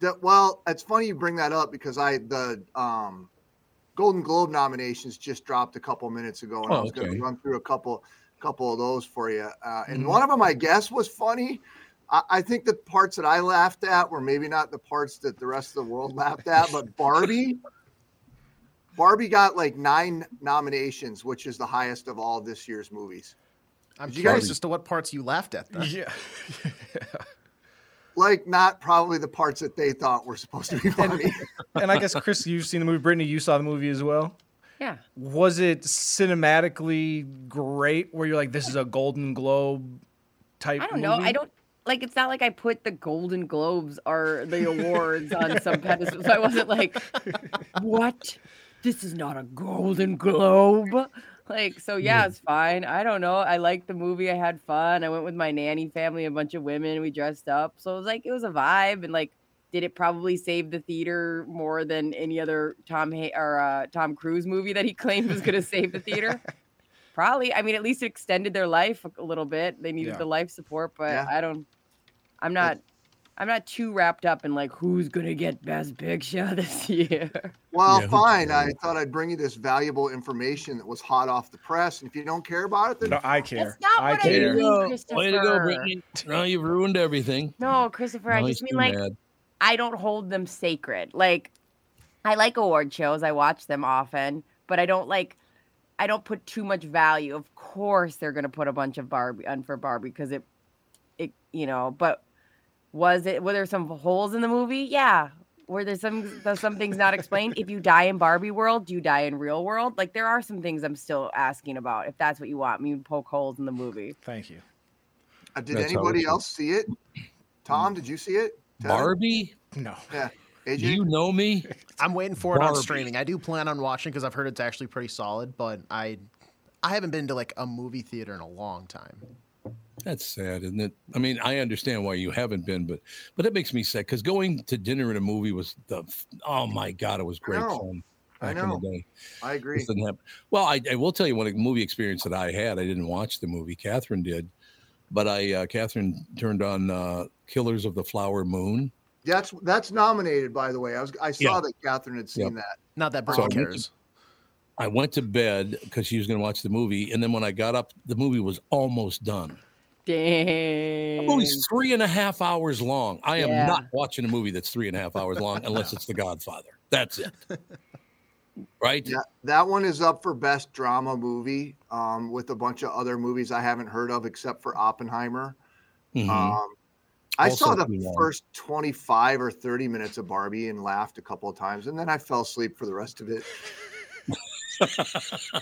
Did, well, it's funny you bring that up because I the um, Golden Globe nominations just dropped a couple minutes ago, and I Oh, was going to run through a couple couple of those for you. Uh, and Mhm. one of them, I guess, was funny. I, I think the parts that I laughed at were maybe not the parts that the rest of the world laughed at, but Barbie. Barbie got like nine nominations, which is the highest of all this year's movies. I'm you curious guys- as to what parts you laughed at. Then. Yeah. Like, not probably the parts that they thought were supposed to be funny. and I guess Chris, you've seen the movie. Brittany, you saw the movie as well. Yeah. Was it cinematically great? Where you're like, this is a Golden Globe type? I don't know. I don't like. It's not like I put the Golden Globes or the awards on some pedestal. So I wasn't like, what? This is not a Golden Globe. Like, so yeah, it's fine. I don't know. I liked the movie. I had fun. I went with my nanny family, a bunch of women. We dressed up. So it was like, it was a vibe. And like, did it probably save the theater more than any other Tom Hay- or uh, Tom Cruise movie that he claimed was going to save the theater? Probably. I mean, at least it extended their life a- little bit. They needed Yeah. the life support, but Yeah. I don't. I'm not. I'm not too wrapped up in like who's gonna get Best Picture this year. Well, Yeah, fine. I thought I'd bring you this valuable information that was hot off the press. And if you don't care about it, then No, I care. That's not I what I care. mean, Way to go, Brittany. No, you've ruined everything. No, Christopher. I just mean like mad. I don't hold them sacred. Like I like award shows. I watch them often, but I don't like. I don't put too much value. Of course, they're gonna put a bunch of Barbie on for Barbie because it, it you know. But was it? Were there some holes in the movie? Yeah. Were there some some things not explained. If you die in Barbie world, do you die in real world? Like there are some things I'm still asking about. If that's what you want me to poke holes in the movie. Thank you. Uh, did That's anybody else see it? Tom, did you see it? Ted? Barbie? No. Yeah. AJ? Do you know me? I'm waiting for it on streaming. I do plan on watching because I've heard it's actually pretty solid, but I I haven't been to like a movie theater in a long time. That's sad, isn't it? I mean, I understand why you haven't been, but but it makes me sad because going to dinner at a movie was the oh my god, it was great know. fun I back in the day. I agree. This didn't happen. Well, I, I will tell you one movie experience that I had. I didn't watch the movie. Catherine did, but I uh, Catherine turned on uh, Killers of the Flower Moon. That's that's nominated, by the way. I was I saw Yeah. that Catherine had seen Yeah. that. Not that So I Brittany went to- cares. I went to bed because she was going to watch the movie, and then when I got up, the movie was almost done. Dang. The movie's three and a half hours long. I am Yeah. not watching a movie that's three and a half hours long unless it's The Godfather. That's it. Right? Yeah, that one is up for best drama movie, um, with a bunch of other movies I haven't heard of except for Oppenheimer. Mhm. Um, I Also saw the long. first 25 or 30 minutes of Barbie and laughed a couple of times, and then I fell asleep for the rest of it.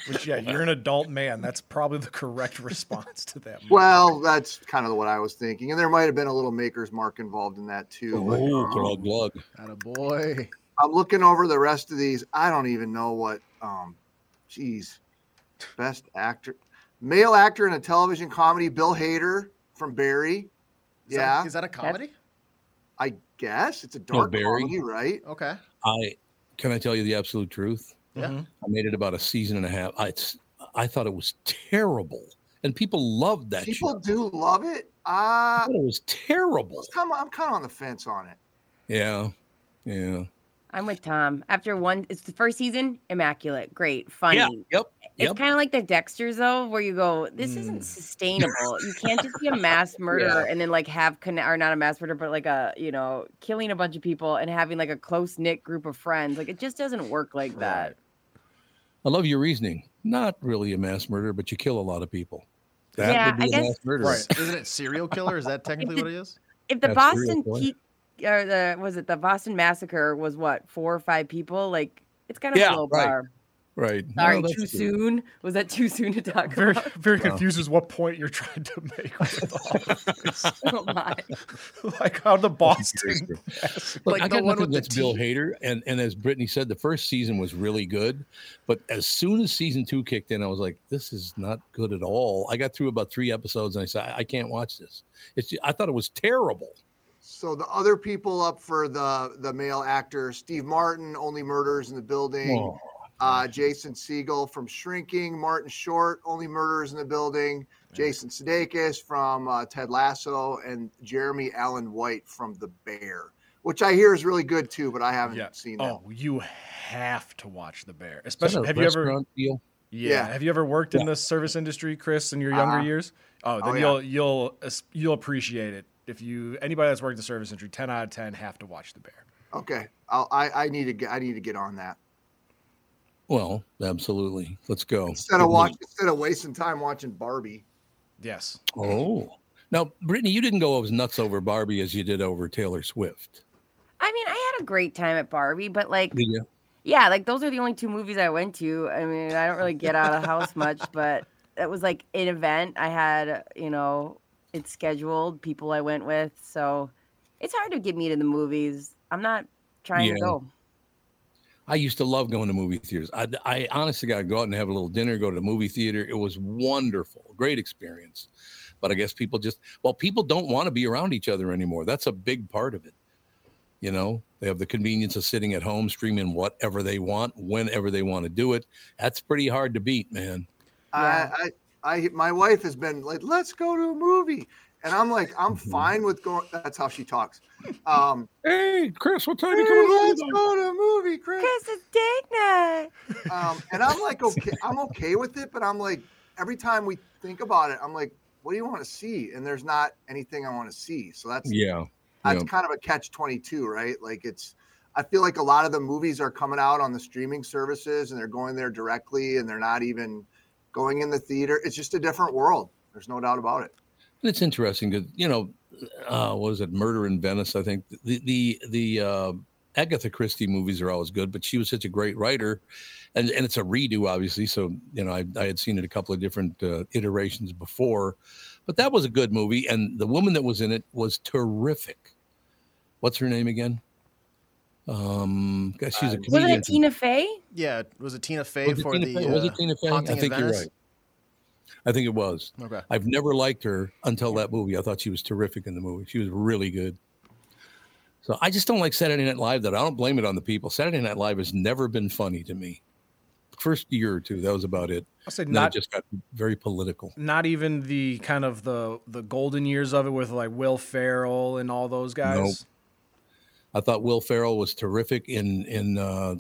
Which, yeah, you're an adult man. That's probably the correct response to that. movie. Well, that's kind of what I was thinking, and there might have been a little maker's mark involved in that too. but, Oh, um, glug glug. Atta boy. I'm looking over the rest of these. I don't even know what. Um, geez, best actor, male actor in a television comedy. Bill Hader from Barry. Is yeah, is that a comedy? I guess it's a No, dark Barry. comedy, right? Okay. I can I tell you the absolute truth? Yeah. I made it about a season and a half. I it's, I thought it was terrible, and people loved that People show. do love it. I Uh, thought it was terrible. I'm, I'm kind of on the fence on it. Yeah, yeah. I'm with Tom. After one, it's the first season, immaculate, great, funny. Yeah. Yep. It's Yep. kind of like the Dexters though, where you go, this Mm. isn't sustainable. You can't just be a mass murderer and then like have conne- or not a mass murderer, but like a you know killing a bunch of people and having like a close knit group of friends. Like it just doesn't work like that. I love your reasoning. Not really a mass murder, but you kill a lot of people. That Yeah, would be I a guess- mass murder. Right. Isn't it serial killer? Is that technically the- what it is? If the That's Boston fun. Or the was it the Boston Massacre was what four or five people? Like it's kind of Yeah, a low right. bar. Right. Sorry, No, too good. soon. Was that too soon to talk Very, about? very confused as what point you're trying to make with all of this. Oh my. like how the Boston. Look, Like I the got one with the Bill. Hader, and and as Brittany said, the first season was really good, but as soon as season two kicked in, I was like, this is not good at all. I got through about three episodes, and I said, I, I can't watch this. It's I thought it was terrible. So the other people up for the the male actor, Steve Martin, Only Murders in the Building. Oh, Uh, Jason Segel from Shrinking, Martin Short, Only Murders in the Building, Jason Sudeikis from uh, Ted Lasso, and Jeremy Allen White from The Bear, which I hear is really good too, but I haven't yeah. seen that. Oh, you have to watch The Bear. Especially, have you ever? deal? Yeah. Yeah. Have you ever worked in the service industry, Chris, in your younger Uh-huh. years? Oh, then Oh, you'll you'll you'll appreciate it. If you anybody that's worked in the service industry, ten out of ten have to watch The Bear. Okay, I'll, I I need to get I need to get on that Well, absolutely. Let's go. instead of watch instead of wasting time watching Barbie. Yes. Oh, now Brittany, you didn't go as nuts over Barbie as you did over Taylor Swift, I mean, I had a great time at Barbie, but like did you? Yeah, like those are the only two movies I went to. I mean, I don't really get out of the house much, but it was like an event. I had, you know, it's scheduled, people I went with. So it's hard to get me to the movies. I'm not trying to go. I used to love going to movie theaters. I, I honestly got to go out and have a little dinner, go to the movie theater. It was wonderful, great experience. But I guess people just, well, people don't want to be around each other anymore. That's a big part of it. You know, they have the convenience of sitting at home, streaming whatever they want, whenever they want to do it. That's pretty hard to beat, man. Yeah. I, I I my wife has been like, let's go to a movie, and I'm like, I'm Mhm. fine with going. That's how she talks. Um, Hey, Chris, what time hey, you coming home? let's tonight?" go to a movie, Chris. Chris, it's date night. Um, and I'm like, okay, I'm okay with it, but I'm like, every time we think about it, I'm like, what do you want to see? And there's not anything I want to see. So that's Yeah. that's yeah. kind of a catch 22, right? Like it's, I feel like a lot of the movies are coming out on the streaming services and they're going there directly and they're not even going in the theater. It's just a different world. There's no doubt about it. And it's interesting because you know, uh, what was it? Murder in Venice. I think the the the uh, Agatha Christie movies are always good, but she was such a great writer, and and it's a redo, obviously. So you know, I, I had seen it a couple of different uh, iterations before, but that was a good movie, and the woman that was in it was terrific. What's her name again? Um, she's a comedian. Wasn't it Tina Fey? Yeah, was it Tina Fey Was it for Tina the Fey? Was uh, it Tina Fey? I Haunting in think you're right. I think it was. Okay. I've never liked her until that movie. I thought she was terrific in the movie. She was really good. So I just don't like Saturday Night Live. That I don't blame it on the people. Saturday Night Live has never been funny to me. First year or two, that was about it. I said say not- it just got very political. Not even the kind of the the golden years of it with like Will Ferrell and all those guys. Nope. I thought Will Ferrell was terrific in in uh,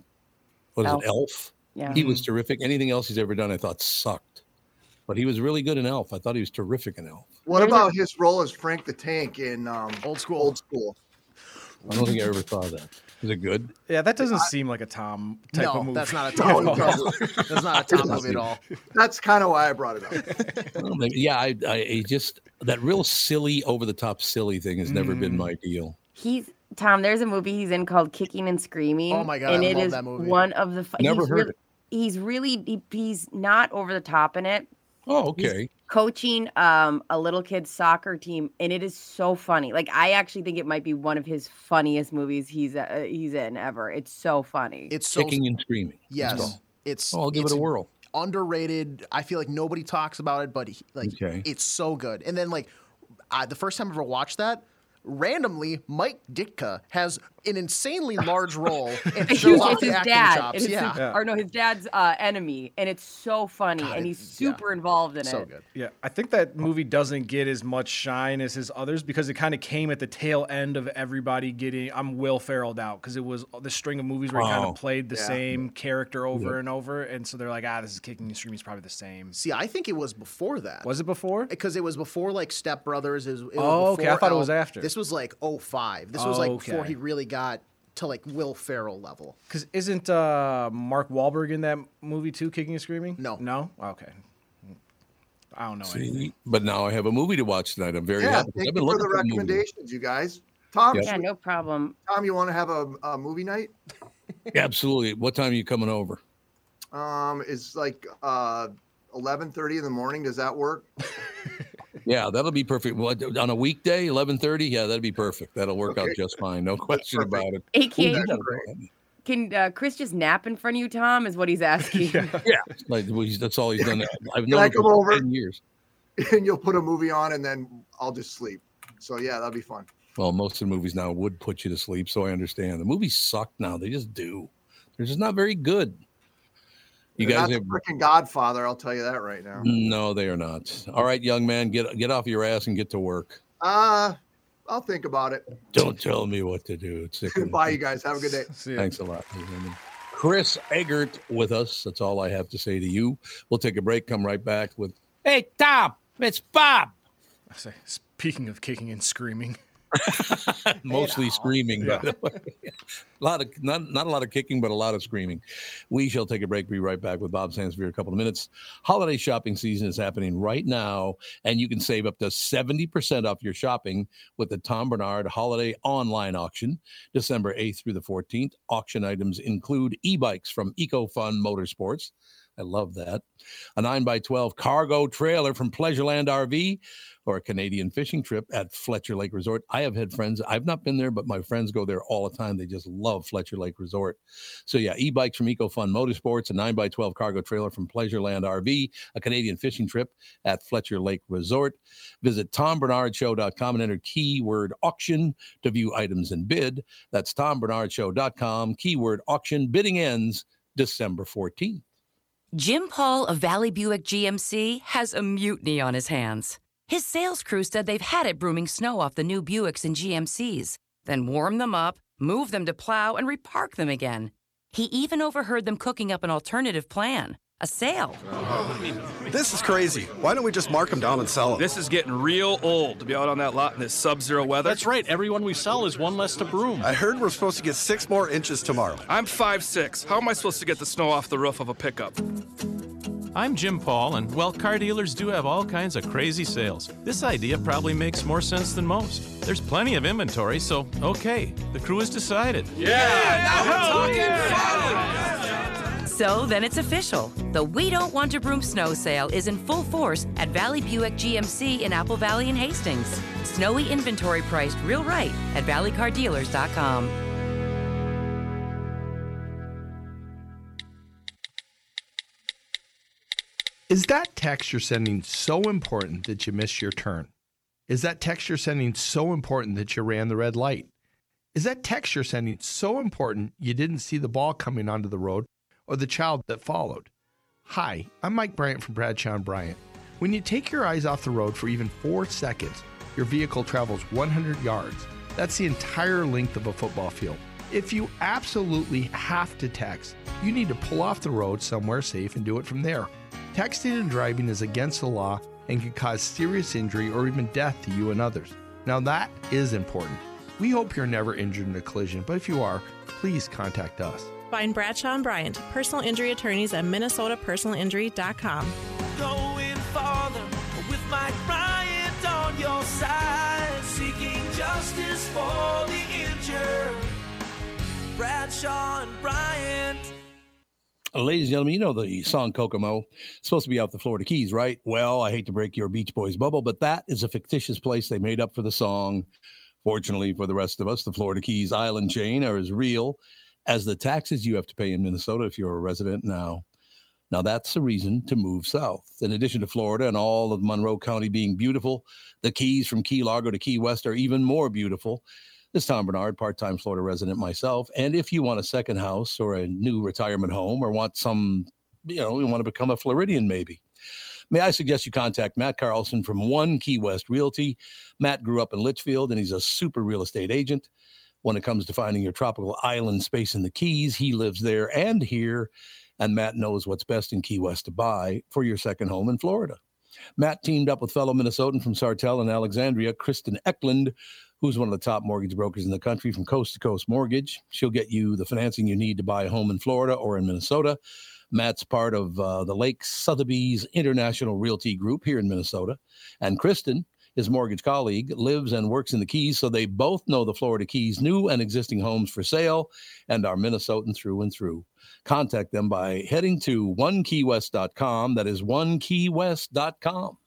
what is Elf. it, Elf? Yeah. He was terrific. Anything else he's ever done, I thought sucked. But he was really good in Elf. I thought he was terrific in Elf. What about his role as Frank the Tank in um, Old School? Old School. I don't think I ever saw that. Is it good? Yeah, that doesn't seem like a Tom type No, of movie. that's not a No, Tom no. movie. That's not a Tom movie at all. That's kind of why I brought it up. Well, maybe- yeah, I, I, I just that real silly, over the top, silly thing has never been my deal. He's Tom. There's a movie he's in called Kicking and Screaming. Oh my God, And I it love is that movie. one of the. fu- Never he's heard really, it. He's really he, he's not over the top in it. Oh, He's okay. coaching um a little kid's soccer team, and it is so funny. Like I actually think it might be one of his funniest movies he's uh, he's in ever. It's so funny. It's so Kicking and screaming. Yes. go. It's Oh, I'll give it's it a whirl. Underrated. I feel like nobody talks about it, but he, like Okay. it's so good. And then like I, the first time I ever watched that, randomly Mike Ditka has an insanely large role and It's off his acting dad. chops. It's his- yeah. Or no, his dad's uh, enemy, and it's so funny, God, and it- he's yeah. super involved in So it. good. Yeah, I think that movie doesn't get as much shine as his others because it kind of came at the tail end of everybody getting. I'm Will Ferrelled out because it was the string of movies where he kind Oh, of played the yeah. same character over and over, and so they're like, ah, this is kicking and screaming is probably the same. See, I think it was before that. Was it before? because it was before like Step Brothers. It was, it was Oh, okay. I before thought it was after. This was like 05. This was like before he really got to like Will Ferrell level. Because isn't uh, Mark Wahlberg in that movie too, kicking and screaming? No. no. Okay. I don't know. anything. But now I have a movie to watch tonight. I'm very Yeah, happy. thank I've been you for the for a movie. recommendations, you guys. Tom, Yeah, should- no problem. Tom, you want to have a, a movie night? Absolutely. What time are you coming over? Um, it's like uh, eleven thirty in the morning. Does that work? Yeah, that'll be perfect. What, on a weekday, eleven thirty? Yeah, that'll be perfect. That'll work out just fine. No question about it. AKA, Ooh, That's that'll great. go. can uh, Chris just nap in front of you, Tom? Is what he's asking. Yeah, like well, he's, that's all he's done. I've Can known him for over? ten years. and you'll put a movie on, and then I'll just sleep. So yeah, that'll be fun. Well, most of the movies now would put you to sleep, so I understand. The movies suck now; they just do. They're just not very good. You They're guys not have the freaking Godfather. I'll tell you that right now. no, they are not. All right, young man, get get off your ass and get to work. Uh I'll think about it. Don't tell me what to do. It's sick Bye, you guys. Have a good day. See. Thanks a lot. Chris Egert with us. That's all I have to say to you. We'll take a break. Come right back with Hey Tom, it's Bob. I say, speaking of kicking and screaming, Mostly screaming, by the way. a lot of not not a lot of kicking, but a lot of screaming. We shall take a break. Be right back with Bob Sands for a couple of minutes. Holiday shopping season is happening right now, and you can save up to 70% off your shopping with the Tom Barnard Holiday Online Auction, December 8th through the 14th. Auction items include e-bikes from EcoFun Motorsports. I love that. A 9x12 cargo trailer from Pleasureland RV or a Canadian fishing trip at Fletcher Lake Resort. I have had friends, I've not been there, but my friends go there all the time. They just love Fletcher Lake Resort. So, yeah, e bikes from EcoFun Motorsports, a 9x12 cargo trailer from Pleasureland RV, a Canadian fishing trip at Fletcher Lake Resort. Visit tombarnardshow.com and enter keyword auction to view items and bid. That's tombarnardshow.com, keyword auction. Bidding ends December 14th. Jim Paul of Valley Buick GMC has a mutiny on his hands. His sales crew said they've had it brooming snow off the new Buicks and GMCs, then warm them up, move them to plow, and repark them again. He even overheard them cooking up an alternative plan a sale. This is crazy. Why don't we just mark them down and sell them? This is getting real old to be out on that lot in this sub-zero weather. That's right. Everyone we sell is one less to broom. I heard we're supposed to get six more inches tomorrow. I'm 5'6". How am I supposed to get the snow off the roof of a pickup? I'm Jim Paul, and well, car dealers do have all kinds of crazy sales. This idea probably makes more sense than most. There's plenty of inventory, so okay, the crew has decided. Yeah, now we're talking So then it's official. The We Don't Want to Broom snow sale is in full force at Valley Buick GMC in Apple Valley and Hastings. Snowy inventory priced real right at valleycardealers.com. Is that text you're sending so important that you missed your turn? Is that text you're sending so important that you ran the red light? Is that text you're sending so important you didn't see the ball coming onto the road or the child that followed? Hi, I'm Mike Bryant from Bradshaw and Bryant. When you take your eyes off the road for even four seconds, your vehicle travels 100 yards. That's the entire length of a football field. If you absolutely have to text, you need to pull off the road somewhere safe and do it from there. Texting and driving is against the law and can cause serious injury or even death to you and others. Now, that is important. We hope you're never injured in a collision, but if you are, please contact us. Find Bradshaw and Bryant, personal injury attorneys at minnesotapersonalinjury.com. Going farther with Mike Bryant on your side, seeking justice for the injured. Bradshaw and Bryant. Uh, Ladies and gentlemen, you know the song Kokomo. It's supposed to be out the Florida Keys, right? Well, I hate to break your Beach Boys bubble, but that is a fictitious place they made up for the song. Fortunately for the rest of us, the Florida Keys island chain are as real as the taxes you have to pay in Minnesota if you're a resident now. Now, that's a reason to move south. In addition to Florida and all of Monroe County being beautiful, the Keys from Key Largo to Key West are even more beautiful. This is Tom Barnard, part time Florida resident myself. And if you want a second house or a new retirement home or want some, you know, you want to become a Floridian maybe, may I suggest you contact Matt Carlson from One Key West Realty. Matt grew up in Litchfield and he's a super real estate agent. When it comes to finding your tropical island space in the Keys, he lives there and here. And Matt knows what's best in Key West to buy for your second home in Florida. Matt teamed up with fellow Minnesotan from Sartell and Alexandria, Kristen Eklund, who's one of the top mortgage brokers in the country from coast to coast mortgage. She'll get you the financing you need to buy a home in Florida or in Minnesota. Matt's part of uh, the Lake Sotheby's International Realty Group here in Minnesota. And Kristen, his mortgage colleague, lives and works in the Keys, so they both know the Florida Keys new and existing homes for sale and are Minnesotan through and through. Contact them by heading to onekeywest.com. That is onekeywest.com.